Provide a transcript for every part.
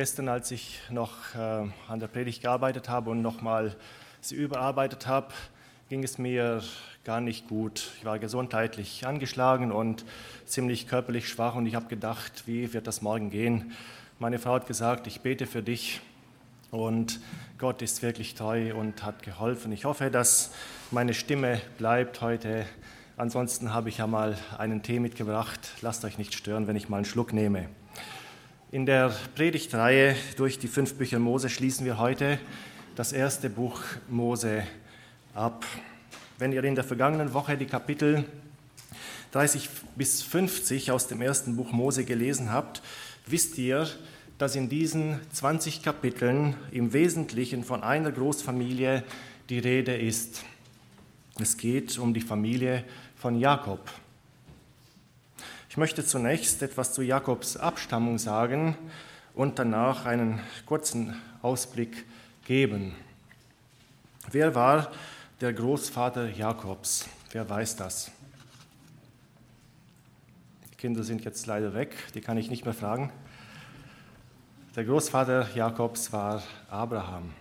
Gestern, als ich noch äh, an der Predigt gearbeitet habe und nochmal sie überarbeitet habe, ging es mir gar nicht gut. Ich war gesundheitlich angeschlagen und ziemlich körperlich schwach und ich habe gedacht, wie wird das morgen gehen? Meine Frau hat gesagt, ich bete für dich und Gott ist wirklich treu und hat geholfen. Ich hoffe, dass meine Stimme bleibt heute. Ansonsten habe ich ja mal einen Tee mitgebracht. Lasst euch nicht stören, wenn ich mal einen Schluck nehme. In der Predigtreihe durch die fünf Bücher Mose schließen wir heute das erste Buch Mose ab. Wenn ihr in der vergangenen Woche die Kapitel 30 bis 50 aus dem ersten Buch Mose gelesen habt, wisst ihr, dass in diesen 20 Kapiteln im Wesentlichen von einer Großfamilie die Rede ist. Es geht um die Familie von Jakob. Ich möchte zunächst etwas zu Jakobs Abstammung sagen und danach einen kurzen Ausblick geben. Wer war der Großvater Jakobs? Wer weiß das? Die Kinder sind jetzt leider weg, die kann ich nicht mehr fragen. Der Großvater Jakobs war Abraham.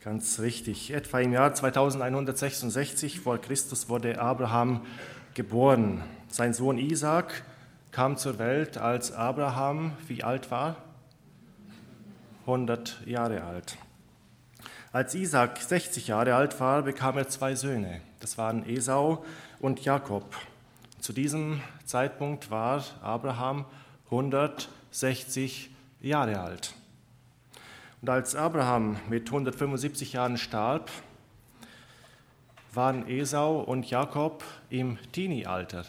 Ganz richtig. Etwa im Jahr 2166 vor Christus wurde Abraham geboren. Sein Sohn Isaac kam zur Welt, als Abraham wie alt war? 100 Jahre alt. Als Isaac 60 Jahre alt war, bekam er zwei Söhne. Das waren Esau und Jakob. Zu diesem Zeitpunkt war Abraham 160 Jahre alt. Und als Abraham mit 175 Jahren starb, waren Esau und Jakob im Teenie-Alter.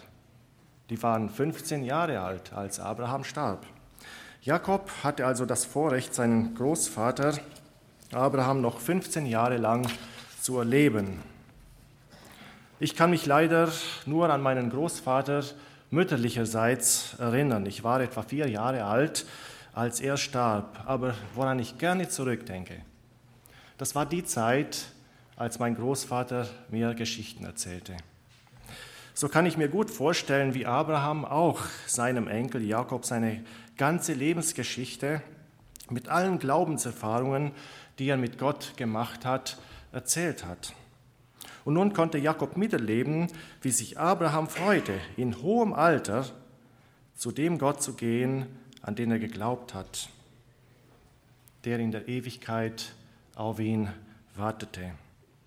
Die waren 15 Jahre alt, als Abraham starb. Jakob hatte also das Vorrecht, seinen Großvater Abraham noch 15 Jahre lang zu erleben. Ich kann mich leider nur an meinen Großvater mütterlicherseits erinnern. Ich war etwa vier Jahre alt, als er starb, aber woran ich gerne zurückdenke, das war die Zeit, als mein Großvater mir Geschichten erzählte. So kann ich mir gut vorstellen, wie Abraham auch seinem Enkel Jakob seine ganze Lebensgeschichte mit allen Glaubenserfahrungen, die er mit Gott gemacht hat, erzählt hat. Und nun konnte Jakob miterleben, wie sich Abraham freute, in hohem Alter zu dem Gott zu gehen, an den er geglaubt hat, der in der Ewigkeit auf ihn wartete.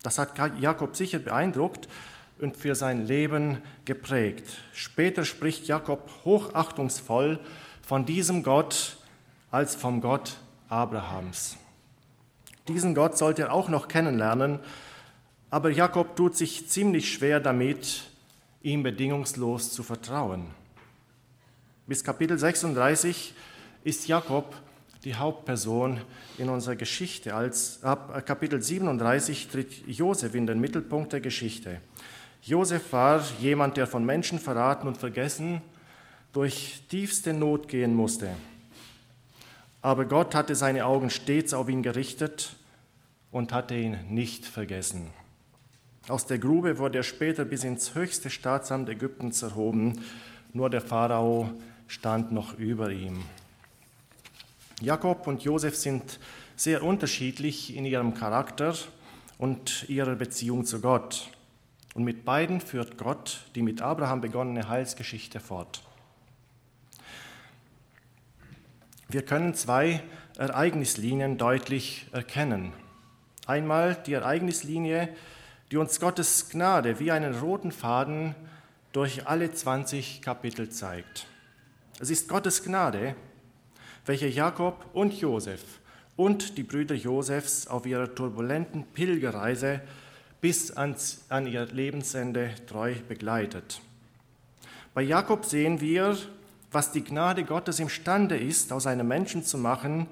Das hat Jakob sicher beeindruckt und für sein Leben geprägt. Später spricht Jakob hochachtungsvoll von diesem Gott als vom Gott Abrahams. Diesen Gott sollte er auch noch kennenlernen, aber Jakob tut sich ziemlich schwer damit, ihm bedingungslos zu vertrauen. Bis Kapitel 36 ist Jakob die Hauptperson in unserer Geschichte. Als ab Kapitel 37 tritt Josef in den Mittelpunkt der Geschichte. Josef war jemand, der von Menschen verraten und vergessen durch tiefste Not gehen musste. Aber Gott hatte seine Augen stets auf ihn gerichtet und hatte ihn nicht vergessen. Aus der Grube wurde er später bis ins höchste Staatsamt Ägyptens erhoben. Nur der Pharao stand noch über ihm. Jakob und Josef sind sehr unterschiedlich in ihrem Charakter und ihrer Beziehung zu Gott. Und mit beiden führt Gott die mit Abraham begonnene Heilsgeschichte fort. Wir können zwei Ereignislinien deutlich erkennen. Einmal die Ereignislinie, die uns Gottes Gnade wie einen roten Faden durch alle 20 Kapitel zeigt. Es ist Gottes Gnade, welche Jakob und Josef und die Brüder Josefs auf ihrer turbulenten Pilgerreise bis ans, an ihr Lebensende treu begleitet. Bei Jakob sehen wir, was die Gnade Gottes imstande ist, aus einem Menschen zu machen,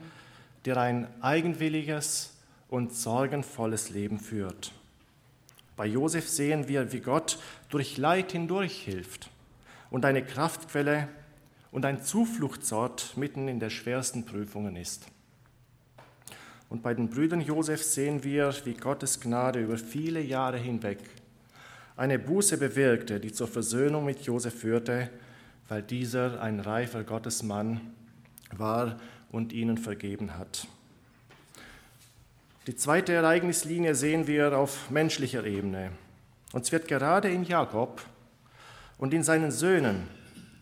der ein eigenwilliges und sorgenvolles Leben führt. Bei Josef sehen wir, wie Gott durch Leid hindurch hilft und eine Kraftquelle und ein Zufluchtsort mitten in der schwersten Prüfungen ist. Und bei den Brüdern Josef sehen wir, wie Gottes Gnade über viele Jahre hinweg eine Buße bewirkte, die zur Versöhnung mit Josef führte, weil dieser ein reifer Gottesmann war und ihnen vergeben hat. Die zweite Ereignislinie sehen wir auf menschlicher Ebene. Uns wird gerade in Jakob und in seinen Söhnen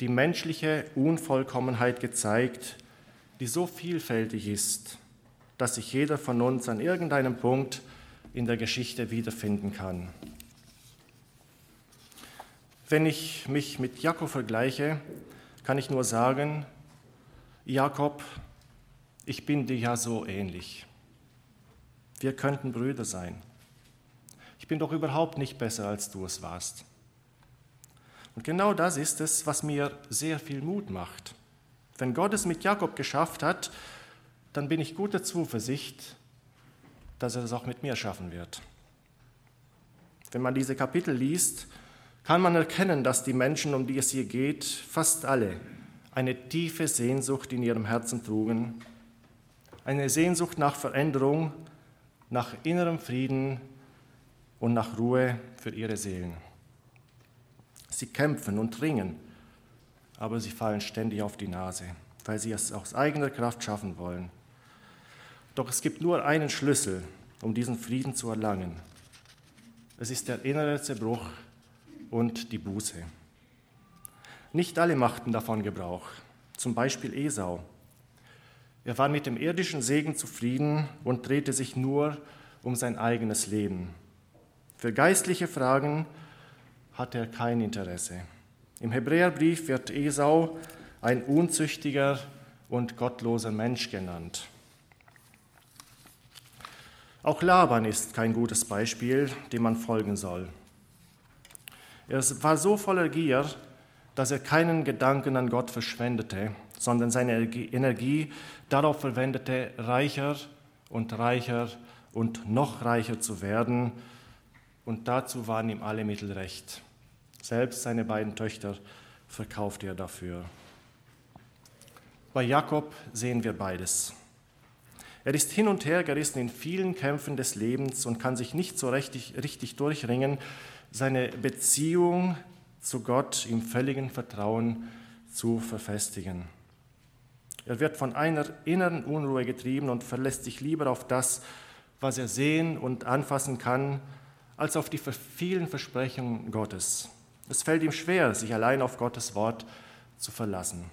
die menschliche Unvollkommenheit gezeigt, die so vielfältig ist, dass sich jeder von uns an irgendeinem Punkt in der Geschichte wiederfinden kann. Wenn ich mich mit Jakob vergleiche, kann ich nur sagen, Jakob, ich bin dir ja so ähnlich. Wir könnten Brüder sein. Ich bin doch überhaupt nicht besser, als du es warst. Und genau das ist es, was mir sehr viel Mut macht. Wenn Gott es mit Jakob geschafft hat, dann bin ich guter Zuversicht, dass er es auch mit mir schaffen wird. Wenn man diese Kapitel liest, kann man erkennen, dass die Menschen, um die es hier geht, fast alle eine tiefe Sehnsucht in ihrem Herzen trugen, eine Sehnsucht nach Veränderung, nach innerem Frieden und nach Ruhe für ihre Seelen. Sie kämpfen und ringen, aber sie fallen ständig auf die Nase, weil sie es aus eigener Kraft schaffen wollen. Doch es gibt nur einen Schlüssel, um diesen Frieden zu erlangen. Es ist der innere Zerbruch und die Buße. Nicht alle machten davon Gebrauch, zum Beispiel Esau. Er war mit dem irdischen Segen zufrieden und drehte sich nur um sein eigenes Leben. Für geistliche Fragen hatte er kein Interesse. Im Hebräerbrief wird Esau ein unzüchtiger und gottloser Mensch genannt. Auch Laban ist kein gutes Beispiel, dem man folgen soll. Er war so voller Gier, dass er keinen Gedanken an Gott verschwendete, sondern seine Energie darauf verwendete, reicher und reicher und noch reicher zu werden. Und dazu waren ihm alle Mittel recht. Selbst seine beiden Töchter verkaufte er dafür. Bei Jakob sehen wir beides. Er ist hin und her gerissen in vielen Kämpfen des Lebens und kann sich nicht so richtig, richtig durchringen, seine Beziehung zu Gott im völligen Vertrauen zu verfestigen. Er wird von einer inneren Unruhe getrieben und verlässt sich lieber auf das, was er sehen und anfassen kann, als auf die vielen Versprechungen Gottes. Es fällt ihm schwer, sich allein auf Gottes Wort zu verlassen.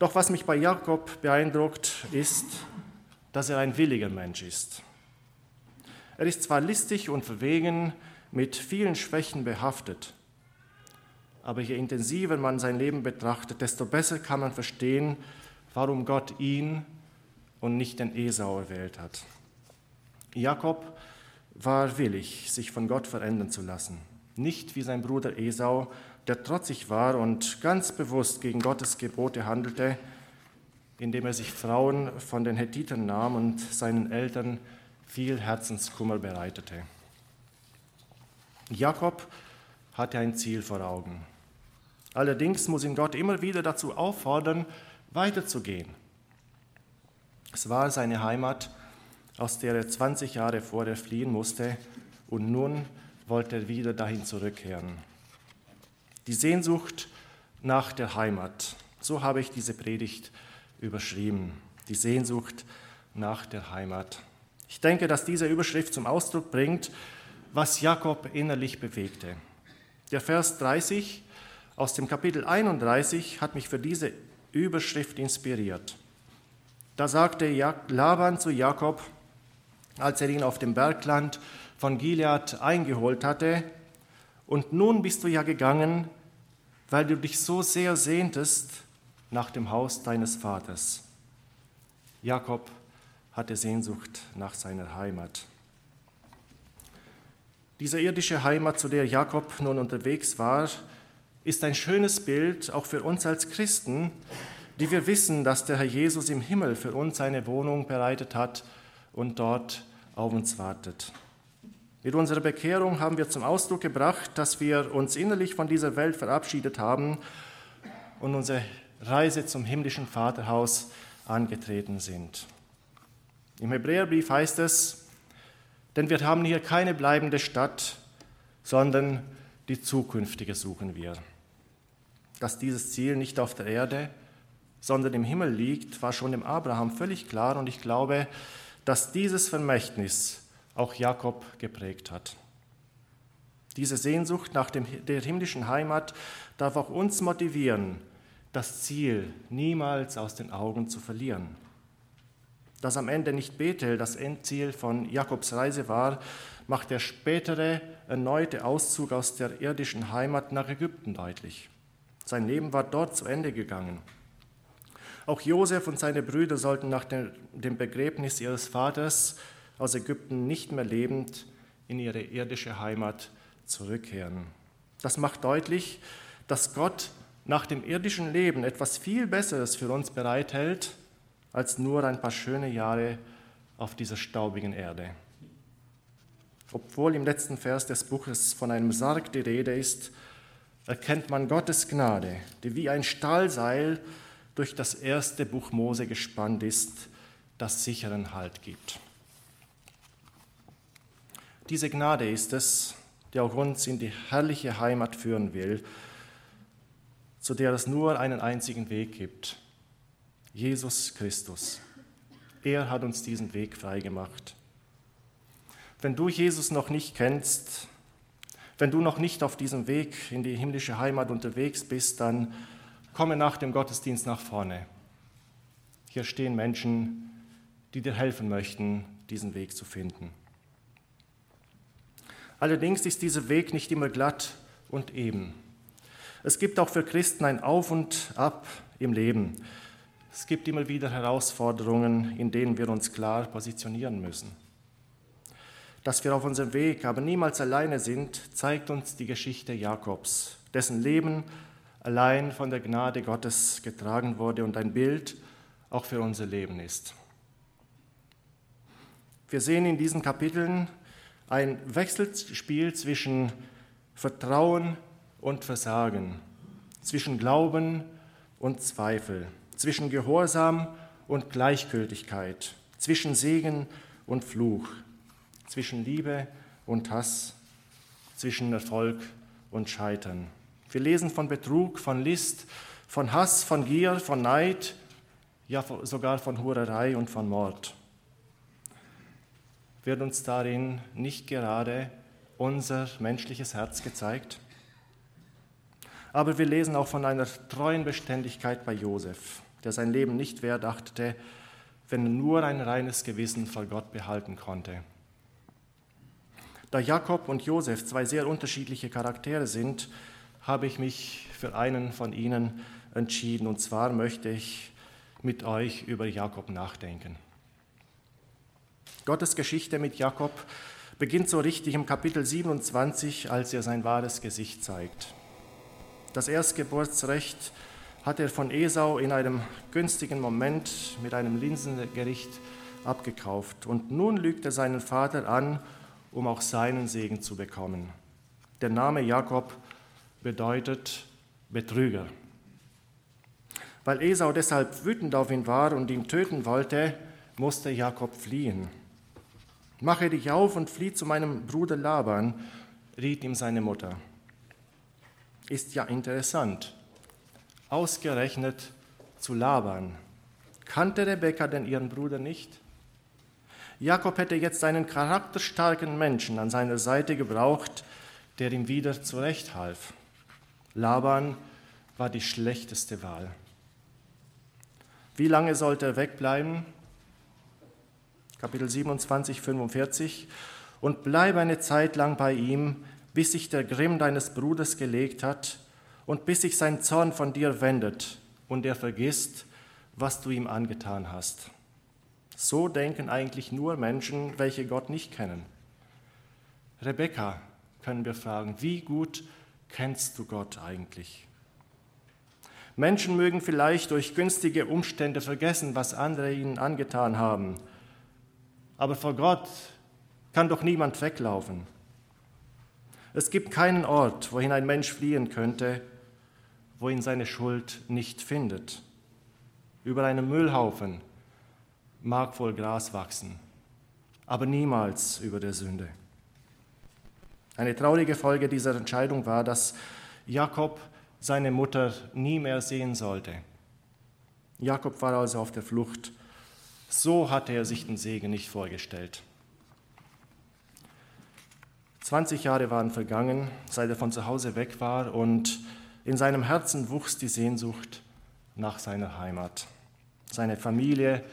Doch was mich bei Jakob beeindruckt, ist, dass er ein williger Mensch ist. Er ist zwar listig und verwegen, mit vielen Schwächen behaftet. Aber je intensiver man sein Leben betrachtet, desto besser kann man verstehen, warum Gott ihn und nicht den Esau erwählt hat. Jakob war willig, sich von Gott verändern zu lassen. Nicht wie sein Bruder Esau, der trotzig war und ganz bewusst gegen Gottes Gebote handelte, indem er sich Frauen von den Hethitern nahm und seinen Eltern viel Herzenskummer bereitete. Jakob hatte ein Ziel vor Augen. Allerdings muss ihn Gott immer wieder dazu auffordern, weiterzugehen. Es war seine Heimat, aus der er 20 Jahre vorher fliehen musste, und nun wollte er wieder dahin zurückkehren. Die Sehnsucht nach der Heimat, so habe ich diese Predigt überschrieben. Die Sehnsucht nach der Heimat. Ich denke, dass diese Überschrift zum Ausdruck bringt, was Jakob innerlich bewegte. Der Vers 30 aus dem Kapitel 31 hat mich für diese Überschrift inspiriert. Da sagte Laban zu Jakob, als er ihn auf dem Bergland von Gilead eingeholt hatte, und nun bist du ja gegangen, weil du dich so sehr sehntest nach dem Haus deines Vaters. Jakob hatte Sehnsucht nach seiner Heimat. Diese irdische Heimat, zu der Jakob nun unterwegs war, ist ein schönes Bild auch für uns als Christen, die wir wissen, dass der Herr Jesus im Himmel für uns eine Wohnung bereitet hat und dort auf uns wartet. Mit unserer Bekehrung haben wir zum Ausdruck gebracht, dass wir uns innerlich von dieser Welt verabschiedet haben und unsere Reise zum himmlischen Vaterhaus angetreten sind. Im Hebräerbrief heißt es, denn wir haben hier keine bleibende Stadt, sondern die zukünftige suchen wir. Dass dieses Ziel nicht auf der Erde, sondern im Himmel liegt, war schon dem Abraham völlig klar und ich glaube, dass dieses Vermächtnis auch Jakob geprägt hat. Diese Sehnsucht nach dem, der himmlischen Heimat darf auch uns motivieren, das Ziel niemals aus den Augen zu verlieren. Dass am Ende nicht Bethel das Endziel von Jakobs Reise war, macht der spätere erneute Auszug aus der irdischen Heimat nach Ägypten deutlich. Sein Leben war dort zu Ende gegangen. Auch Josef und seine Brüder sollten nach dem Begräbnis ihres Vaters aus Ägypten nicht mehr lebend in ihre irdische Heimat zurückkehren. Das macht deutlich, dass Gott nach dem irdischen Leben etwas viel Besseres für uns bereithält, als nur ein paar schöne Jahre auf dieser staubigen Erde. Obwohl im letzten Vers des Buches von einem Sarg die Rede ist, erkennt man Gottes Gnade, die wie ein Stahlseil durch das erste Buch Mose gespannt ist, das sicheren Halt gibt. Diese Gnade ist es, die auch uns in die herrliche Heimat führen will, zu der es nur einen einzigen Weg gibt. Jesus Christus. Er hat uns diesen Weg freigemacht. Wenn du Jesus noch nicht kennst, wenn du noch nicht auf diesem Weg in die himmlische Heimat unterwegs bist, dann komme nach dem Gottesdienst nach vorne. Hier stehen Menschen, die dir helfen möchten, diesen Weg zu finden. Allerdings ist dieser Weg nicht immer glatt und eben. Es gibt auch für Christen ein Auf und Ab im Leben. Es gibt immer wieder Herausforderungen, in denen wir uns klar positionieren müssen. Dass wir auf unserem Weg aber niemals alleine sind, zeigt uns die Geschichte Jakobs, dessen Leben allein von der Gnade Gottes getragen wurde und ein Bild auch für unser Leben ist. Wir sehen in diesen Kapiteln ein Wechselspiel zwischen Vertrauen und Versagen, zwischen Glauben und Zweifel, zwischen Gehorsam und Gleichgültigkeit, zwischen Segen und Fluch, zwischen Liebe und Hass, zwischen Erfolg und Scheitern. Wir lesen von Betrug, von List, von Hass, von Gier, von Neid, ja sogar von Hurerei und von Mord wird uns darin nicht gerade unser menschliches Herz gezeigt? Aber wir lesen auch von einer treuen Beständigkeit bei Josef, der sein Leben nicht wert achtete, wenn er nur ein reines Gewissen vor Gott behalten konnte. Da Jakob und Josef zwei sehr unterschiedliche Charaktere sind, habe ich mich für einen von ihnen entschieden. Und zwar möchte ich mit euch über Jakob nachdenken. Gottes Geschichte mit Jakob beginnt so richtig im Kapitel 27, als er sein wahres Gesicht zeigt. Das Erstgeburtsrecht hat er von Esau in einem günstigen Moment mit einem Linsengericht abgekauft. Und nun lügt er seinen Vater an, um auch seinen Segen zu bekommen. Der Name Jakob bedeutet Betrüger. Weil Esau deshalb wütend auf ihn war und ihn töten wollte, musste Jakob fliehen. Mache dich auf und flieh zu meinem Bruder Laban, riet ihm seine Mutter. Ist ja interessant. Ausgerechnet zu Laban. Kannte Rebekka denn ihren Bruder nicht? Jakob hätte jetzt einen charakterstarken Menschen an seiner Seite gebraucht, der ihm wieder zurechthalf. Laban war die schlechteste Wahl. Wie lange sollte er wegbleiben? Kapitel 27, 45, und bleibe eine Zeit lang bei ihm, bis sich der Grimm deines Bruders gelegt hat und bis sich sein Zorn von dir wendet und er vergisst, was du ihm angetan hast. So denken eigentlich nur Menschen, welche Gott nicht kennen. Rebekka, können wir fragen, wie gut kennst du Gott eigentlich? Menschen mögen vielleicht durch günstige Umstände vergessen, was andere ihnen angetan haben aber vor Gott kann doch niemand weglaufen. Es gibt keinen Ort, wohin ein Mensch fliehen könnte, wo ihn seine Schuld nicht findet. Über einem Müllhaufen mag wohl Gras wachsen, aber niemals über der Sünde. Eine traurige Folge dieser Entscheidung war, dass Jakob seine Mutter nie mehr sehen sollte. Jakob war also auf der Flucht. So hatte er sich den Segen nicht vorgestellt. 20 Jahre waren vergangen, seit er von zu Hause weg war und in seinem Herzen wuchs die Sehnsucht nach seiner Heimat. Seine Familie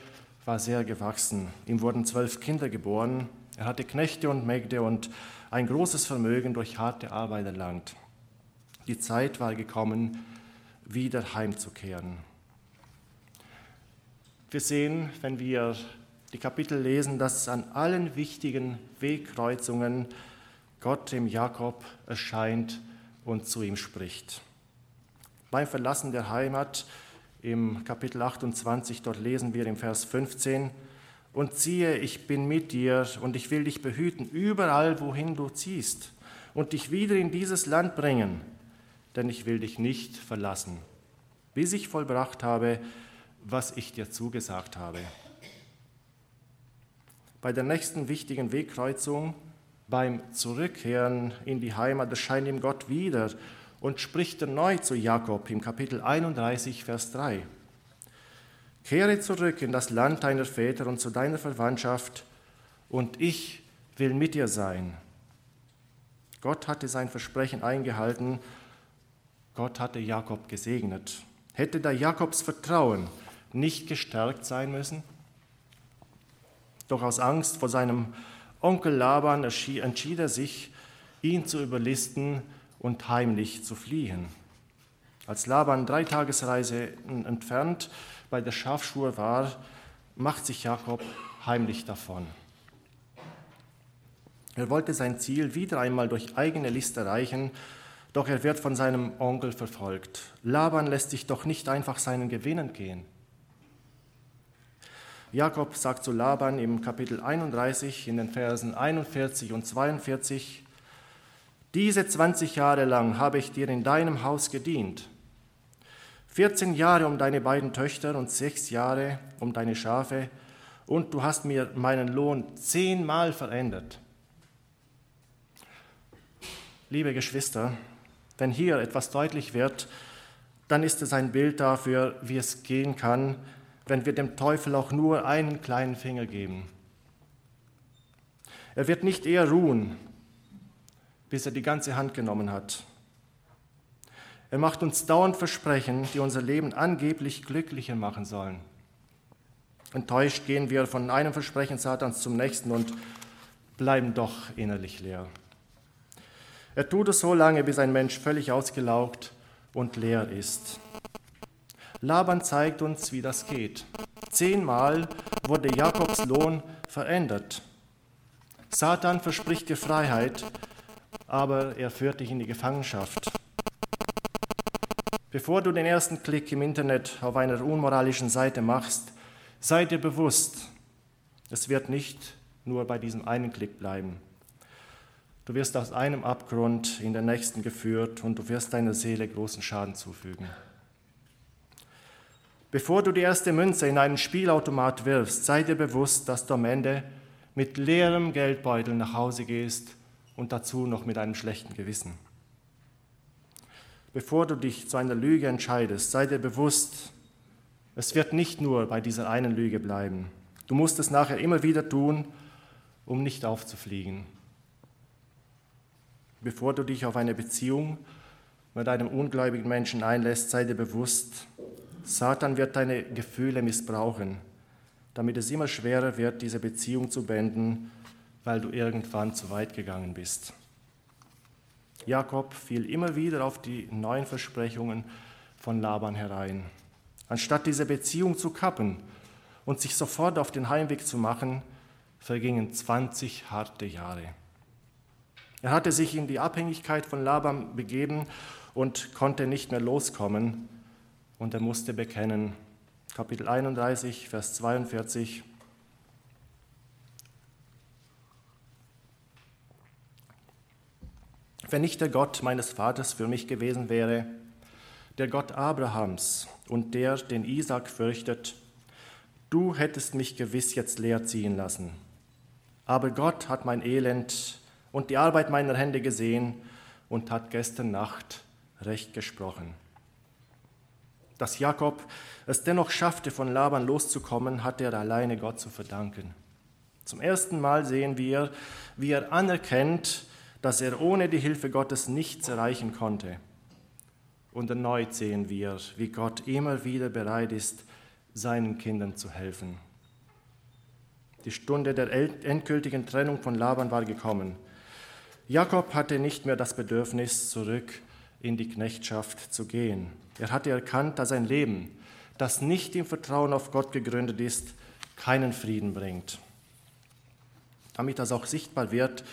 war sehr gewachsen. Ihm wurden zwölf Kinder geboren. Er hatte Knechte und Mägde und ein großes Vermögen durch harte Arbeit erlangt. Die Zeit war gekommen, wieder heimzukehren. Wir sehen, wenn wir die Kapitel lesen, dass an allen wichtigen Wegkreuzungen Gott dem Jakob erscheint und zu ihm spricht. Beim Verlassen der Heimat im Kapitel 28, dort lesen wir im Vers 15, und siehe, ich bin mit dir und ich will dich behüten überall, wohin du ziehst und dich wieder in dieses Land bringen, denn ich will dich nicht verlassen, bis ich vollbracht habe, was ich dir zugesagt habe. Bei der nächsten wichtigen Wegkreuzung beim Zurückkehren in die Heimat erscheint ihm Gott wieder und spricht erneut zu Jakob im Kapitel 31, Vers 3. Kehre zurück in das Land deiner Väter und zu deiner Verwandtschaft, und ich will mit dir sein. Gott hatte sein Versprechen eingehalten, Gott hatte Jakob gesegnet. Hätte da Jakobs Vertrauen nicht gestärkt sein müssen? Doch aus Angst vor seinem Onkel Laban entschied er sich, ihn zu überlisten und heimlich zu fliehen. Als Laban drei Tagesreise entfernt bei der Schafschur war, macht sich Jakob heimlich davon. Er wollte sein Ziel wieder einmal durch eigene List erreichen, doch er wird von seinem Onkel verfolgt. Laban lässt sich doch nicht einfach seinen Gewinn entgehen. Jakob sagt zu Laban im Kapitel 31 in den Versen 41 und 42, diese 20 Jahre lang habe ich dir in deinem Haus gedient. 14 Jahre um deine beiden Töchter und sechs Jahre um deine Schafe und du hast mir meinen Lohn zehnmal verändert. Liebe Geschwister, wenn hier etwas deutlich wird, dann ist es ein Bild dafür, wie es gehen kann, wenn wir dem Teufel auch nur einen kleinen Finger geben. Er wird nicht eher ruhen, bis er die ganze Hand genommen hat. Er macht uns dauernd Versprechen, die unser Leben angeblich glücklicher machen sollen. Enttäuscht gehen wir von einem Versprechen Satans zum nächsten und bleiben doch innerlich leer. Er tut es so lange, bis ein Mensch völlig ausgelaugt und leer ist. Laban zeigt uns, wie das geht. Zehnmal wurde Jakobs Lohn verändert. Satan verspricht dir Freiheit, aber er führt dich in die Gefangenschaft. Bevor du den ersten Klick im Internet auf einer unmoralischen Seite machst, sei dir bewusst, es wird nicht nur bei diesem einen Klick bleiben. Du wirst aus einem Abgrund in den nächsten geführt und du wirst deiner Seele großen Schaden zufügen. Bevor du die erste Münze in einen Spielautomat wirfst, sei dir bewusst, dass du am Ende mit leerem Geldbeutel nach Hause gehst und dazu noch mit einem schlechten Gewissen. Bevor du dich zu einer Lüge entscheidest, sei dir bewusst, es wird nicht nur bei dieser einen Lüge bleiben. Du musst es nachher immer wieder tun, um nicht aufzufliegen. Bevor du dich auf eine Beziehung mit einem ungläubigen Menschen einlässt, sei dir bewusst, Satan wird deine Gefühle missbrauchen, damit es immer schwerer wird, diese Beziehung zu beenden, weil du irgendwann zu weit gegangen bist. Jakob fiel immer wieder auf die neuen Versprechungen von Laban herein. Anstatt diese Beziehung zu kappen und sich sofort auf den Heimweg zu machen, vergingen 20 harte Jahre. Er hatte sich in die Abhängigkeit von Laban begeben und konnte nicht mehr loskommen, und er musste bekennen. Kapitel 31, Vers 42. Wenn nicht der Gott meines Vaters für mich gewesen wäre, der Gott Abrahams und der, den Isaac fürchtet, du hättest mich gewiss jetzt leer ziehen lassen. Aber Gott hat mein Elend und die Arbeit meiner Hände gesehen und hat gestern Nacht recht gesprochen. Dass Jakob es dennoch schaffte, von Laban loszukommen, hat er alleine Gott zu verdanken. Zum ersten Mal sehen wir, wie er anerkennt, dass er ohne die Hilfe Gottes nichts erreichen konnte. Und erneut sehen wir, wie Gott immer wieder bereit ist, seinen Kindern zu helfen. Die Stunde der endgültigen Trennung von Laban war gekommen. Jakob hatte nicht mehr das Bedürfnis, zurück in die Knechtschaft zu gehen. Er hatte erkannt, dass ein Leben, das nicht im Vertrauen auf Gott gegründet ist, keinen Frieden bringt. Damit das auch sichtbar wird,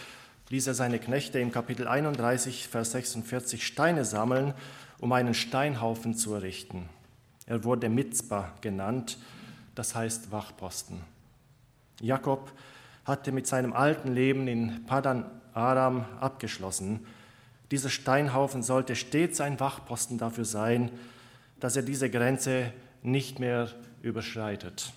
ließ er seine Knechte im Kapitel 31, Vers 46 Steine sammeln, um einen Steinhaufen zu errichten. Er wurde Mitzbah genannt, das heißt Wachposten. Jakob hatte mit seinem alten Leben in Padan Aram abgeschlossen. Dieser Steinhaufen sollte stets ein Wachposten dafür sein, dass er diese Grenze nicht mehr überschreitet.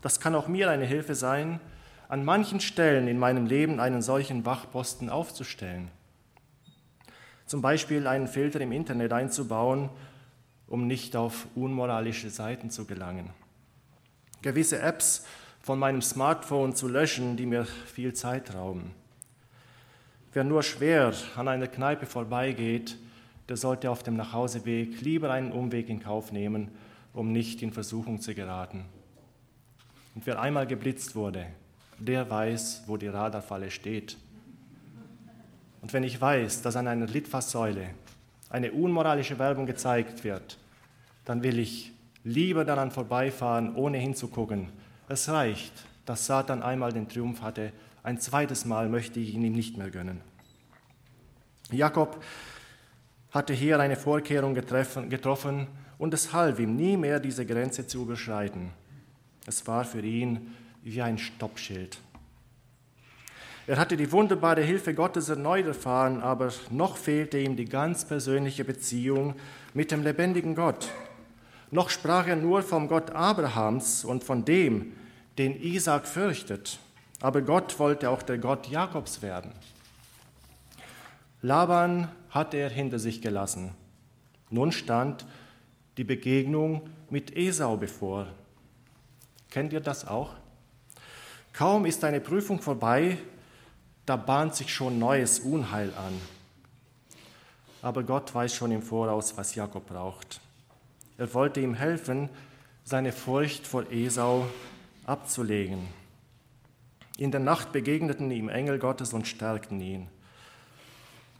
Das kann auch mir eine Hilfe sein, an manchen Stellen in meinem Leben einen solchen Wachposten aufzustellen. Zum Beispiel einen Filter im Internet einzubauen, um nicht auf unmoralische Seiten zu gelangen. Gewisse Apps von meinem Smartphone zu löschen, die mir viel Zeit rauben. Wer nur schwer an einer Kneipe vorbeigeht, der sollte auf dem Nachhauseweg lieber einen Umweg in Kauf nehmen, um nicht in Versuchung zu geraten. Und wer einmal geblitzt wurde, der weiß, wo die Radarfalle steht. Und wenn ich weiß, dass an einer Litfaßsäule eine unmoralische Werbung gezeigt wird, dann will ich lieber daran vorbeifahren, ohne hinzugucken. Es reicht, dass Satan einmal den Triumph hatte, ein zweites Mal möchte ich ihn ihm nicht mehr gönnen. Jakob hatte hier eine Vorkehrung getroffen und es half ihm nie mehr, diese Grenze zu überschreiten. Es war für ihn wie ein Stoppschild. Er hatte die wunderbare Hilfe Gottes erneut erfahren, aber noch fehlte ihm die ganz persönliche Beziehung mit dem lebendigen Gott. Noch sprach er nur vom Gott Abrahams und von dem, den Isaac fürchtet. Aber Gott wollte auch der Gott Jakobs werden. Laban hatte er hinter sich gelassen. Nun stand die Begegnung mit Esau bevor. Kennt ihr das auch? Kaum ist eine Prüfung vorbei, da bahnt sich schon neues Unheil an. Aber Gott weiß schon im Voraus, was Jakob braucht. Er wollte ihm helfen, seine Furcht vor Esau abzulegen. In der Nacht begegneten ihm Engel Gottes und stärkten ihn.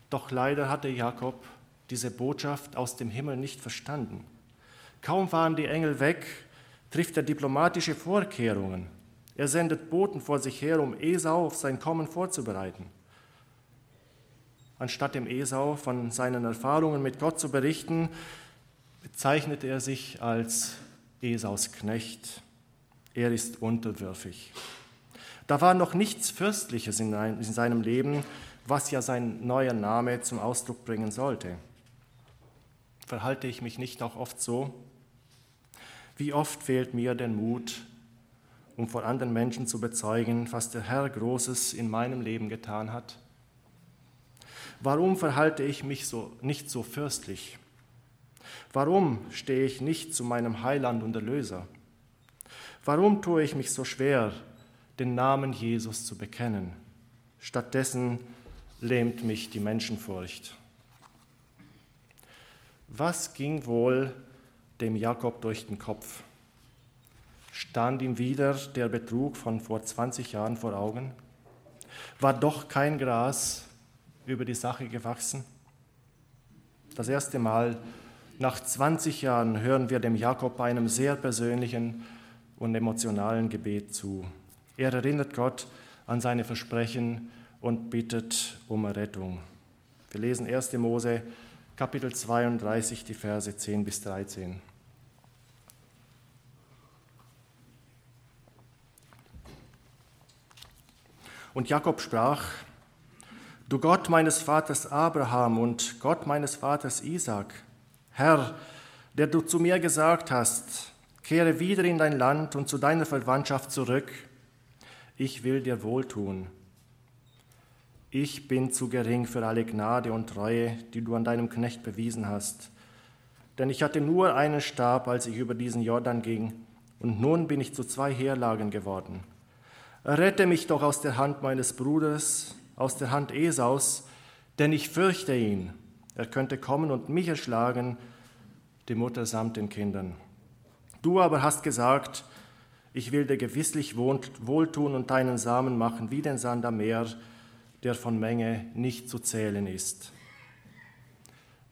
Doch leider hatte Jakob diese Botschaft aus dem Himmel nicht verstanden. Kaum waren die Engel weg, trifft er diplomatische Vorkehrungen. Er sendet Boten vor sich her, um Esau auf sein Kommen vorzubereiten. Anstatt dem Esau von seinen Erfahrungen mit Gott zu berichten, bezeichnete er sich als Esaus Knecht. Er ist unterwürfig. Da war noch nichts Fürstliches in seinem Leben, was ja sein neuer Name zum Ausdruck bringen sollte. Verhalte ich mich nicht auch oft so? Wie oft fehlt mir der Mut, um vor anderen Menschen zu bezeugen, was der Herr Großes in meinem Leben getan hat? Warum verhalte ich mich so, nicht so fürstlich? Warum stehe ich nicht zu meinem Heiland und Erlöser? Warum tue ich mich so schwer, den Namen Jesus zu bekennen? Stattdessen lähmt mich die Menschenfurcht. Was ging wohl dem Jakob durch den Kopf? Stand ihm wieder der Betrug von vor 20 Jahren vor Augen? War doch kein Gras über die Sache gewachsen? Das erste Mal nach 20 Jahren hören wir dem Jakob bei einem sehr persönlichen und emotionalen Gebet zu. Er erinnert Gott an seine Versprechen und bittet um Rettung. Wir lesen 1. Mose Kapitel 32, die Verse 10 bis 13. Und Jakob sprach, Du Gott meines Vaters Abraham und Gott meines Vaters Isaac, Herr, der du zu mir gesagt hast, kehre wieder in dein Land und zu deiner Verwandtschaft zurück, ich will dir wohltun. Ich bin zu gering für alle Gnade und Treue, die du an deinem Knecht bewiesen hast. denn ich hatte nur einen Stab, als ich über diesen Jordan ging, und nun bin ich zu zwei Heerlagen geworden. Rette mich doch aus der Hand meines Bruders, aus der Hand Esaus, denn ich fürchte ihn. Er könnte kommen und mich erschlagen, die Mutter samt den Kindern. Du aber hast gesagt, ich will dir gewisslich wohltun und deinen Samen machen wie den Sand am Meer, der von Menge nicht zu zählen ist.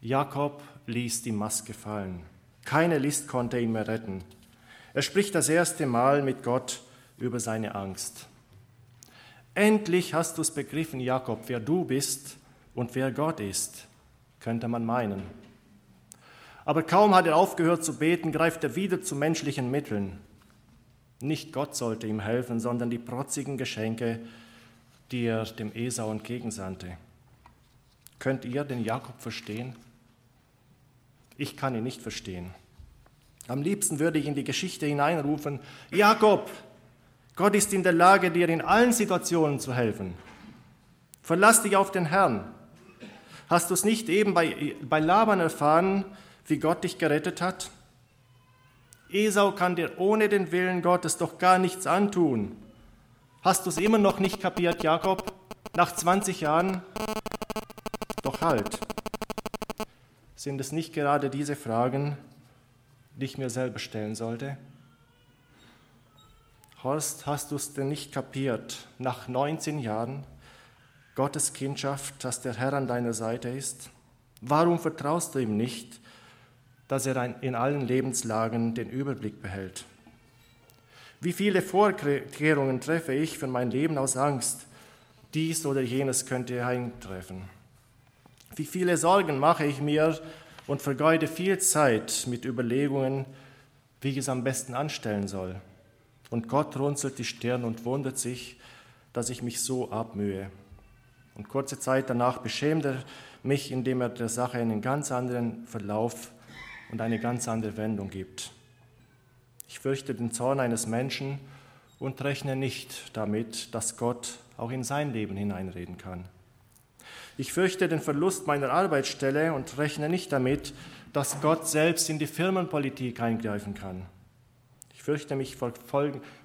Jakob ließ die Maske fallen. Keine List konnte ihn mehr retten. Er spricht das erste Mal mit Gott über seine Angst. Endlich hast du es begriffen, Jakob, wer du bist und wer Gott ist, könnte man meinen. Aber kaum hat er aufgehört zu beten, greift er wieder zu menschlichen Mitteln. Nicht Gott sollte ihm helfen, sondern die protzigen Geschenke, die er dem Esau entgegensandte. Könnt ihr den Jakob verstehen? Ich kann ihn nicht verstehen. Am liebsten würde ich in die Geschichte hineinrufen, Jakob, Gott ist in der Lage, dir in allen Situationen zu helfen. Verlass dich auf den Herrn. Hast du es nicht eben bei, bei Laban erfahren, wie Gott dich gerettet hat? Esau kann dir ohne den Willen Gottes doch gar nichts antun. Hast du es immer noch nicht kapiert, Jakob? Nach 20 Jahren? Doch halt. Sind es nicht gerade diese Fragen, die ich mir selber stellen sollte? Horst, hast du es denn nicht kapiert, nach 19 Jahren Gottes Kindschaft, dass der Herr an deiner Seite ist? Warum vertraust du ihm nicht, dass er in allen Lebenslagen den Überblick behält? Wie viele Vorkehrungen treffe ich für mein Leben aus Angst, dies oder jenes könnte eintreffen? Wie viele Sorgen mache ich mir und vergeude viel Zeit mit Überlegungen, wie ich es am besten anstellen soll? Und Gott runzelt die Stirn und wundert sich, dass ich mich so abmühe. Und kurze Zeit danach beschämt er mich, indem er der Sache einen ganz anderen Verlauf und eine ganz andere Wendung gibt. Ich fürchte den Zorn eines Menschen und rechne nicht damit, dass Gott auch in sein Leben hineinreden kann. Ich fürchte den Verlust meiner Arbeitsstelle und rechne nicht damit, dass Gott selbst in die Firmenpolitik eingreifen kann fürchte mich vor,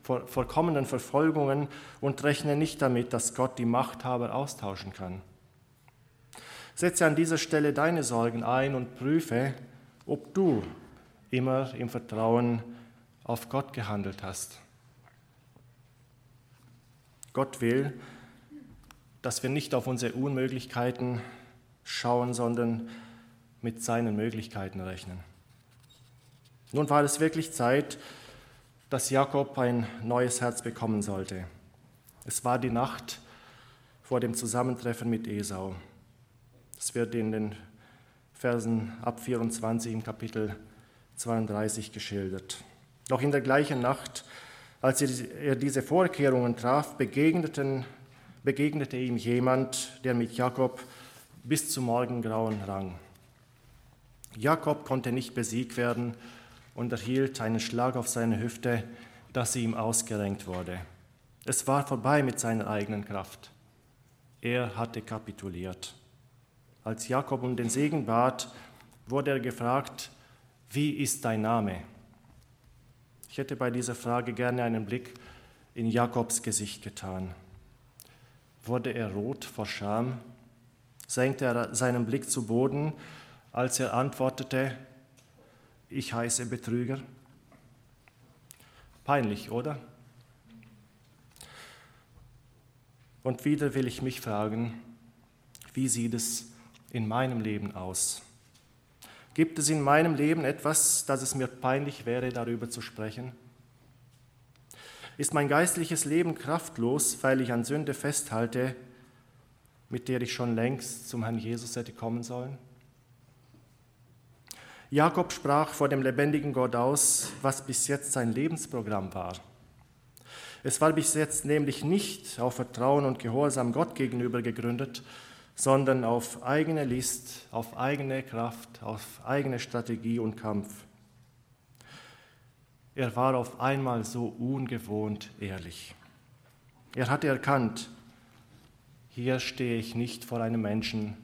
vor, vor kommenden Verfolgungen und rechne nicht damit, dass Gott die Machthaber austauschen kann. Setze an dieser Stelle deine Sorgen ein und prüfe, ob du immer im Vertrauen auf Gott gehandelt hast. Gott will, dass wir nicht auf unsere Unmöglichkeiten schauen, sondern mit seinen Möglichkeiten rechnen. Nun war es wirklich Zeit, dass Jakob ein neues Herz bekommen sollte. Es war die Nacht vor dem Zusammentreffen mit Esau. Das wird in den Versen ab 24 im Kapitel 32 geschildert. Noch in der gleichen Nacht, als er diese Vorkehrungen traf, begegnete ihm jemand, der mit Jakob bis zum Morgengrauen rang. Jakob konnte nicht besiegt werden und erhielt einen Schlag auf seine Hüfte, dass sie ihm ausgerenkt wurde. Es war vorbei mit seiner eigenen Kraft. Er hatte kapituliert. Als Jakob um den Segen bat, wurde er gefragt, wie ist dein Name? Ich hätte bei dieser Frage gerne einen Blick in Jakobs Gesicht getan. Wurde er rot vor Scham? Senkte er seinen Blick zu Boden, als er antwortete, ich heiße Betrüger. Peinlich, oder? Und wieder will ich mich fragen, wie sieht es in meinem Leben aus? Gibt es in meinem Leben etwas, dass es mir peinlich wäre, darüber zu sprechen? Ist mein geistliches Leben kraftlos, weil ich an Sünde festhalte, mit der ich schon längst zum Herrn Jesus hätte kommen sollen? Jakob sprach vor dem lebendigen Gott aus, was bis jetzt sein Lebensprogramm war. Es war bis jetzt nämlich nicht auf Vertrauen und Gehorsam Gott gegenüber gegründet, sondern auf eigene List, auf eigene Kraft, auf eigene Strategie und Kampf. Er war auf einmal so ungewohnt ehrlich. Er hatte erkannt, hier stehe ich nicht vor einem Menschen,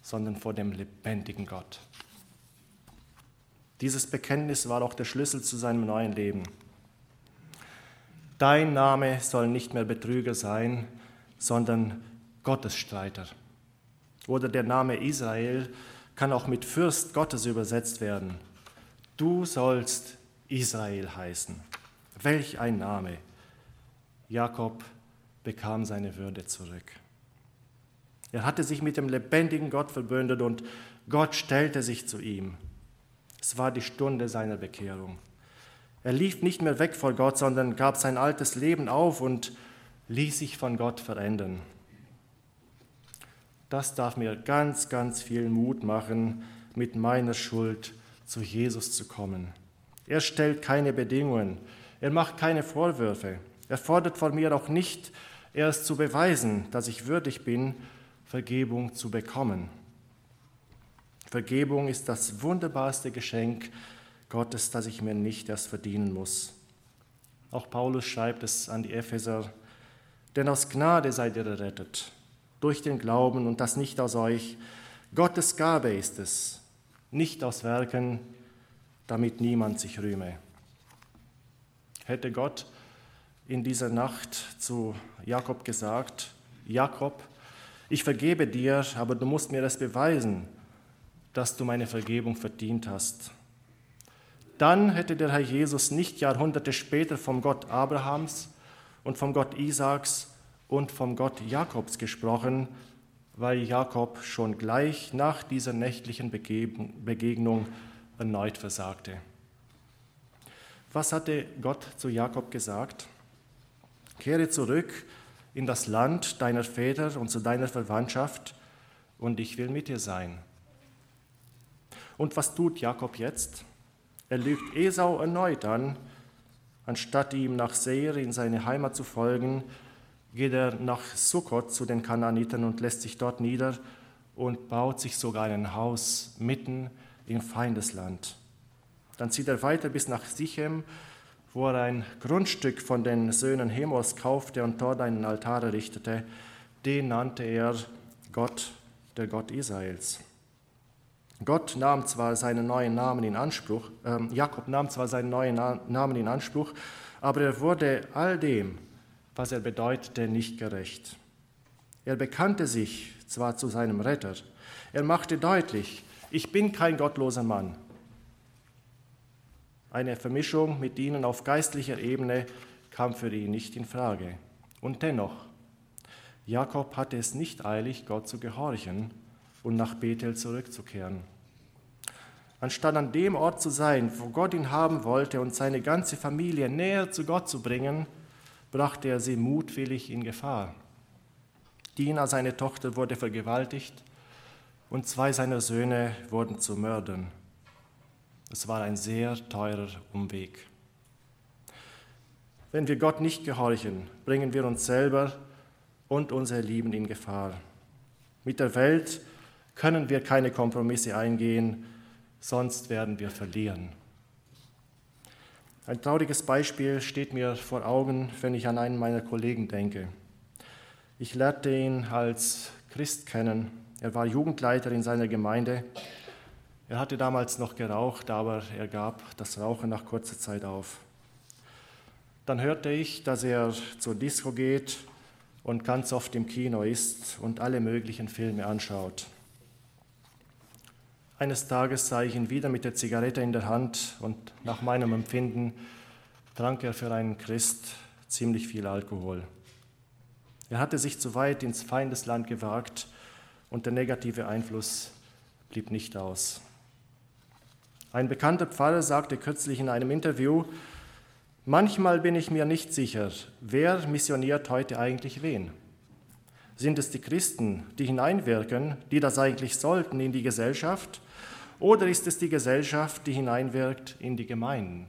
sondern vor dem lebendigen Gott. Dieses Bekenntnis war auch der Schlüssel zu seinem neuen Leben. Dein Name soll nicht mehr Betrüger sein, sondern Gottesstreiter. Oder der Name Israel kann auch mit Fürst Gottes übersetzt werden. Du sollst Israel heißen. Welch ein Name. Jakob bekam seine Würde zurück. Er hatte sich mit dem lebendigen Gott verbündet und Gott stellte sich zu ihm. Es war die Stunde seiner Bekehrung. Er lief nicht mehr weg vor Gott, sondern gab sein altes Leben auf und ließ sich von Gott verändern. Das darf mir ganz, ganz viel Mut machen, mit meiner Schuld zu Jesus zu kommen. Er stellt keine Bedingungen, er macht keine Vorwürfe, er fordert von mir auch nicht, erst zu beweisen, dass ich würdig bin, Vergebung zu bekommen. Vergebung ist das wunderbarste Geschenk Gottes, das ich mir nicht erst verdienen muss. Auch Paulus schreibt es an die Epheser, denn aus Gnade seid ihr errettet, durch den Glauben und das nicht aus euch. Gottes Gabe ist es, nicht aus Werken, damit niemand sich rühme. Hätte Gott in dieser Nacht zu Jakob gesagt, Jakob, ich vergebe dir, aber du musst mir das beweisen, dass du meine Vergebung verdient hast. Dann hätte der Herr Jesus nicht Jahrhunderte später vom Gott Abrahams und vom Gott Isaaks und vom Gott Jakobs gesprochen, weil Jakob schon gleich nach dieser nächtlichen Begegnung erneut versagte. Was hatte Gott zu Jakob gesagt? Kehre zurück in das Land deiner Väter und zu deiner Verwandtschaft, und ich will mit dir sein. Und was tut Jakob jetzt? Er lügt Esau erneut an. Anstatt ihm nach Seir in seine Heimat zu folgen, geht er nach Sukkot zu den Kanaaniten und lässt sich dort nieder und baut sich sogar ein Haus mitten im Feindesland. Dann zieht er weiter bis nach Sichem, wo er ein Grundstück von den Söhnen Hemos kaufte und dort einen Altar errichtete. Den nannte er Gott, der Gott Israels. Gott nahm zwar seinen neuen Namen in Anspruch, äh, Jakob nahm zwar seinen neuen Namen in Anspruch, aber er wurde all dem, was er bedeutete, nicht gerecht. Er bekannte sich zwar zu seinem Retter, er machte deutlich, ich bin kein gottloser Mann, eine Vermischung mit ihnen auf geistlicher Ebene kam für ihn nicht in Frage. Und dennoch, Jakob hatte es nicht eilig, Gott zu gehorchen und nach Bethel zurückzukehren. Anstatt an dem Ort zu sein, wo Gott ihn haben wollte und seine ganze Familie näher zu Gott zu bringen, brachte er sie mutwillig in Gefahr. Dina, seine Tochter, wurde vergewaltigt und zwei seiner Söhne wurden zu Mördern. Es war ein sehr teurer Umweg. Wenn wir Gott nicht gehorchen, bringen wir uns selber und unsere Lieben in Gefahr. Mit der Welt können wir keine Kompromisse eingehen, sonst werden wir verlieren. Ein trauriges Beispiel steht mir vor Augen, wenn ich an einen meiner Kollegen denke. Ich lernte ihn als Christ kennen. Er war Jugendleiter in seiner Gemeinde er hatte damals noch geraucht, aber er gab das Rauchen nach kurzer Zeit auf. Dann hörte ich, dass er zur Disco geht und ganz oft im Kino ist und alle möglichen Filme anschaut. Eines Tages sah ich ihn wieder mit der Zigarette in der Hand und nach meinem Empfinden trank er für einen Christ ziemlich viel Alkohol. Er hatte sich zu weit ins Feindesland gewagt und der negative Einfluss blieb nicht aus. Ein bekannter Pfarrer sagte kürzlich in einem Interview, manchmal bin ich mir nicht sicher, wer missioniert heute eigentlich wen. Sind es die Christen, die hineinwirken, die das eigentlich sollten in die Gesellschaft, oder ist es die Gesellschaft, die hineinwirkt in die Gemeinden?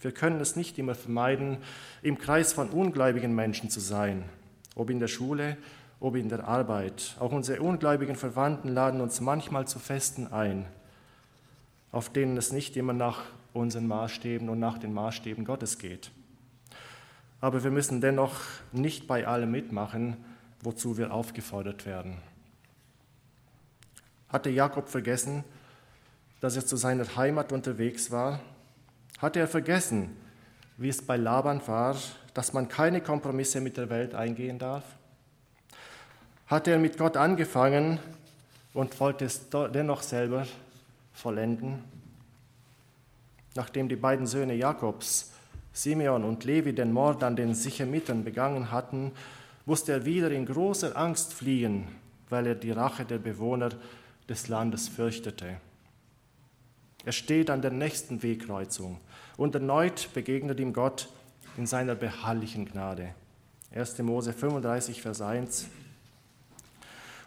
Wir können es nicht immer vermeiden, im Kreis von ungläubigen Menschen zu sein, ob in der Schule, ob in der Arbeit. Auch unsere ungläubigen Verwandten laden uns manchmal zu Festen ein auf denen es nicht immer nach unseren Maßstäben und nach den Maßstäben Gottes geht. Aber wir müssen dennoch nicht bei allem mitmachen, wozu wir aufgefordert werden. Hatte Jakob vergessen, dass er zu seiner Heimat unterwegs war? Hatte er vergessen, wie es bei Laban war, dass man keine Kompromisse mit der Welt eingehen darf? Hatte er mit Gott angefangen und wollte es dennoch selber vollenden? Nachdem die beiden Söhne Jakobs, Simeon und Levi, den Mord an den Sichemitern begangen hatten, musste er wieder in großer Angst fliehen, weil er die Rache der Bewohner des Landes fürchtete. Er steht an der nächsten Wegkreuzung und erneut begegnet ihm Gott in seiner beharrlichen Gnade. 1. Mose 35, Vers 1.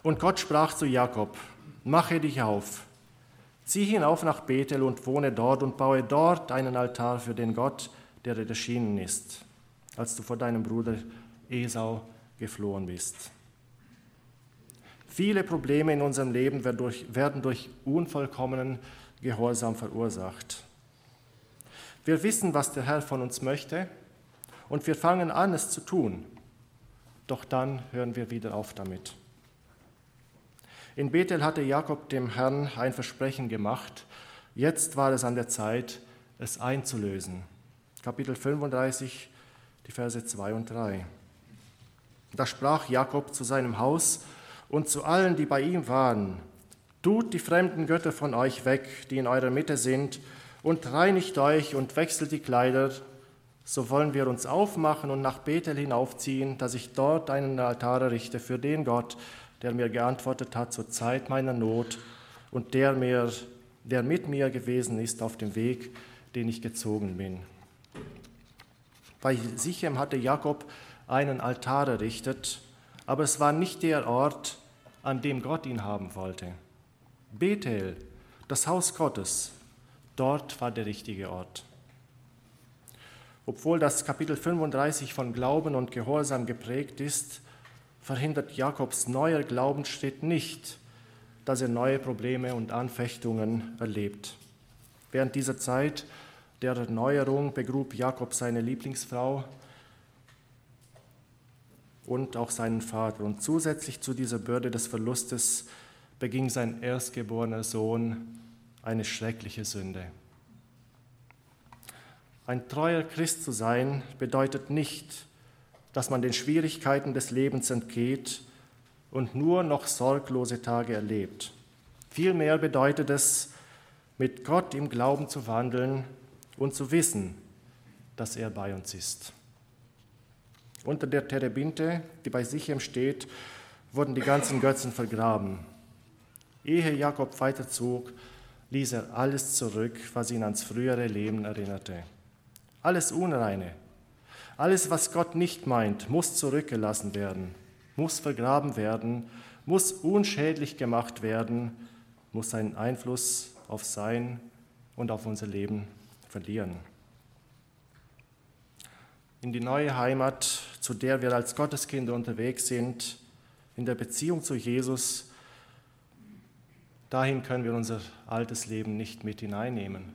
Und Gott sprach zu Jakob, mache dich auf, zieh hinauf nach Bethel und wohne dort und baue dort einen Altar für den Gott, der dir erschienen ist, als du vor deinem Bruder Esau geflohen bist. Viele Probleme in unserem Leben werden durch, werden durch unvollkommenen Gehorsam verursacht. Wir wissen, was der Herr von uns möchte und wir fangen an, es zu tun. Doch dann hören wir wieder auf damit. In Bethel hatte Jakob dem Herrn ein Versprechen gemacht. Jetzt war es an der Zeit, es einzulösen. Kapitel 35, die Verse 2 und 3. Da sprach Jakob zu seinem Haus und zu allen, die bei ihm waren, Tut die fremden Götter von euch weg, die in eurer Mitte sind, und reinigt euch und wechselt die Kleider, so wollen wir uns aufmachen und nach Bethel hinaufziehen, dass ich dort einen Altar errichte für den Gott, der mir geantwortet hat zur Zeit meiner Not und der, mir, der mit mir gewesen ist auf dem Weg, den ich gezogen bin. Bei Sichem hatte Jakob einen Altar errichtet, aber es war nicht der Ort, an dem Gott ihn haben wollte. Bethel, das Haus Gottes, dort war der richtige Ort. Obwohl das Kapitel 35 von Glauben und Gehorsam geprägt ist, verhindert Jakobs neuer Glaubensschritt nicht, dass er neue Probleme und Anfechtungen erlebt. Während dieser Zeit der Erneuerung begrub Jakob seine Lieblingsfrau und auch seinen Vater. Und zusätzlich zu dieser Bürde des Verlustes beging sein erstgeborener Sohn eine schreckliche Sünde. Ein treuer Christ zu sein bedeutet nicht, dass man den Schwierigkeiten des Lebens entgeht und nur noch sorglose Tage erlebt. Vielmehr bedeutet es, mit Gott im Glauben zu wandeln und zu wissen, dass er bei uns ist. Unter der Terebinte, die bei Sichem steht, wurden die ganzen Götzen vergraben. Ehe Jakob weiterzog, ließ er alles zurück, was ihn ans frühere Leben erinnerte. Alles Unreine, alles, was Gott nicht meint, muss zurückgelassen werden, muss vergraben werden, muss unschädlich gemacht werden, muss seinen Einfluss auf sein und auf unser Leben verlieren. In die neue Heimat, zu der wir als Gotteskinder unterwegs sind, in der Beziehung zu Jesus, Dahin können wir unser altes Leben nicht mit hineinnehmen.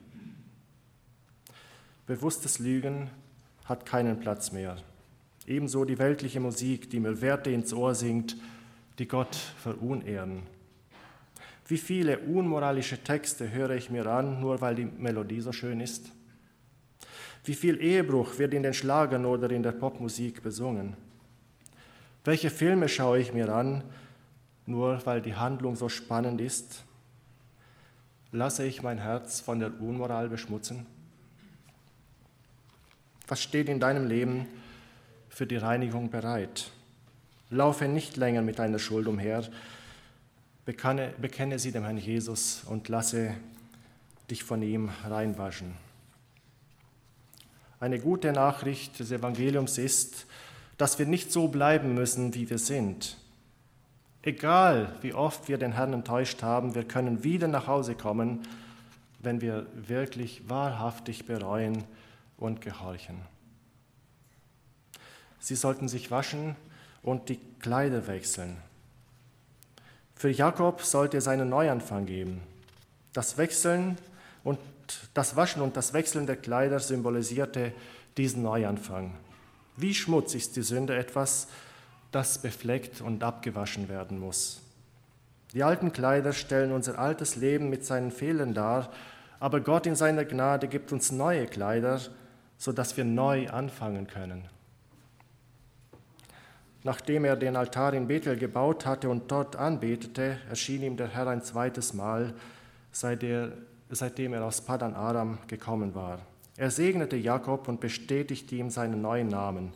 Bewusstes Lügen hat keinen Platz mehr. Ebenso die weltliche Musik, die mir Werte ins Ohr singt, die Gott verunehren. Wie viele unmoralische Texte höre ich mir an, nur weil die Melodie so schön ist? Wie viel Ehebruch wird in den Schlagern oder in der Popmusik besungen? Welche Filme schaue ich mir an, nur weil die Handlung so spannend ist? Lasse ich mein Herz von der Unmoral beschmutzen? Was steht in deinem Leben für die Reinigung bereit? Laufe nicht länger mit deiner Schuld umher. Bekenne, bekenne sie dem Herrn Jesus und lasse dich von ihm reinwaschen. Eine gute Nachricht des Evangeliums ist, dass wir nicht so bleiben müssen, wie wir sind. Egal, wie oft wir den Herrn enttäuscht haben, wir können wieder nach Hause kommen, wenn wir wirklich wahrhaftig bereuen und gehorchen. Sie sollten sich waschen und die Kleider wechseln. Für Jakob sollte es einen Neuanfang geben. Das Wechseln und das Waschen und das Wechseln der Kleider symbolisierte diesen Neuanfang. Wie schmutzig ist die Sünde etwas, das befleckt und abgewaschen werden muss. Die alten Kleider stellen unser altes Leben mit seinen Fehlern dar, aber Gott in seiner Gnade gibt uns neue Kleider, sodass wir neu anfangen können. Nachdem er den Altar in Bethel gebaut hatte und dort anbetete, erschien ihm der Herr ein zweites Mal, seitdem er aus Padan Aram gekommen war. Er segnete Jakob und bestätigte ihm seinen neuen Namen.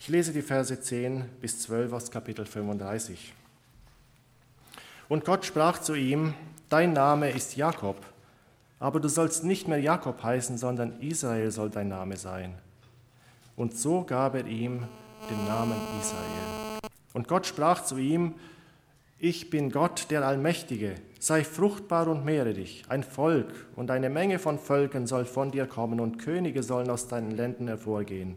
Ich lese die Verse 10 bis 12 aus Kapitel 35. Und Gott sprach zu ihm, Dein Name ist Jakob, aber du sollst nicht mehr Jakob heißen, sondern Israel soll dein Name sein. Und so gab er ihm den Namen Israel. Und Gott sprach zu ihm, ich bin Gott, der Allmächtige, sei fruchtbar und mehre dich. Ein Volk und eine Menge von Völkern soll von dir kommen und Könige sollen aus deinen Ländern hervorgehen.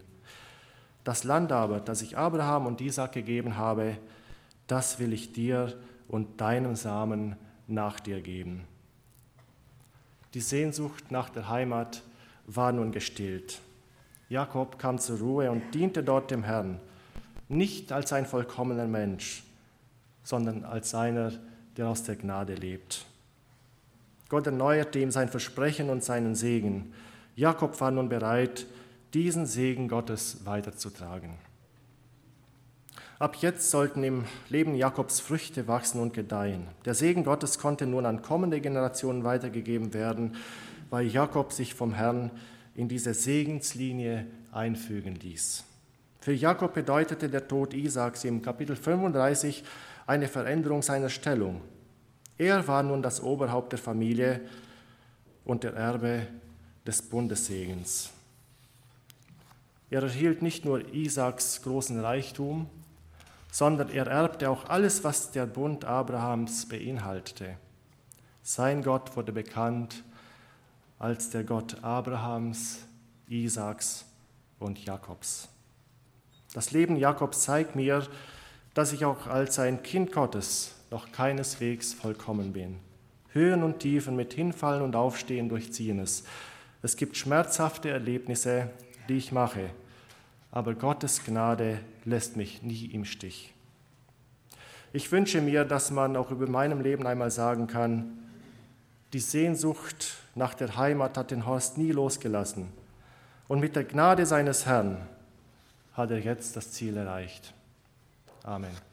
Das Land aber, das ich Abraham und Isaac gegeben habe, das will ich dir und deinem Samen nach dir geben. Die Sehnsucht nach der Heimat war nun gestillt. Jakob kam zur Ruhe und diente dort dem Herrn, nicht als ein vollkommener Mensch, sondern als einer, der aus der Gnade lebt. Gott erneuerte ihm sein Versprechen und seinen Segen. Jakob war nun bereit, diesen Segen Gottes weiterzutragen. Ab jetzt sollten im Leben Jakobs Früchte wachsen und gedeihen. Der Segen Gottes konnte nun an kommende Generationen weitergegeben werden, weil Jakob sich vom Herrn in diese Segenslinie einfügen ließ. Für Jakob bedeutete der Tod Isaaks im Kapitel 35 eine Veränderung seiner Stellung. Er war nun das Oberhaupt der Familie und der Erbe des Bundessegens. Er erhielt nicht nur Isaaks großen Reichtum, sondern er erbte auch alles, was der Bund Abrahams beinhaltete. Sein Gott wurde bekannt als der Gott Abrahams, Isaaks und Jakobs. Das Leben Jakobs zeigt mir, dass ich auch als ein Kind Gottes noch keineswegs vollkommen bin. Höhen und Tiefen mit Hinfallen und Aufstehen durchziehen es. Es gibt schmerzhafte Erlebnisse, die ich mache, aber Gottes Gnade lässt mich nie im Stich. Ich wünsche mir, dass man auch über meinem Leben einmal sagen kann, die Sehnsucht nach der Heimat hat den Horst nie losgelassen. Und mit der Gnade seines Herrn hat er jetzt das Ziel erreicht. Amen.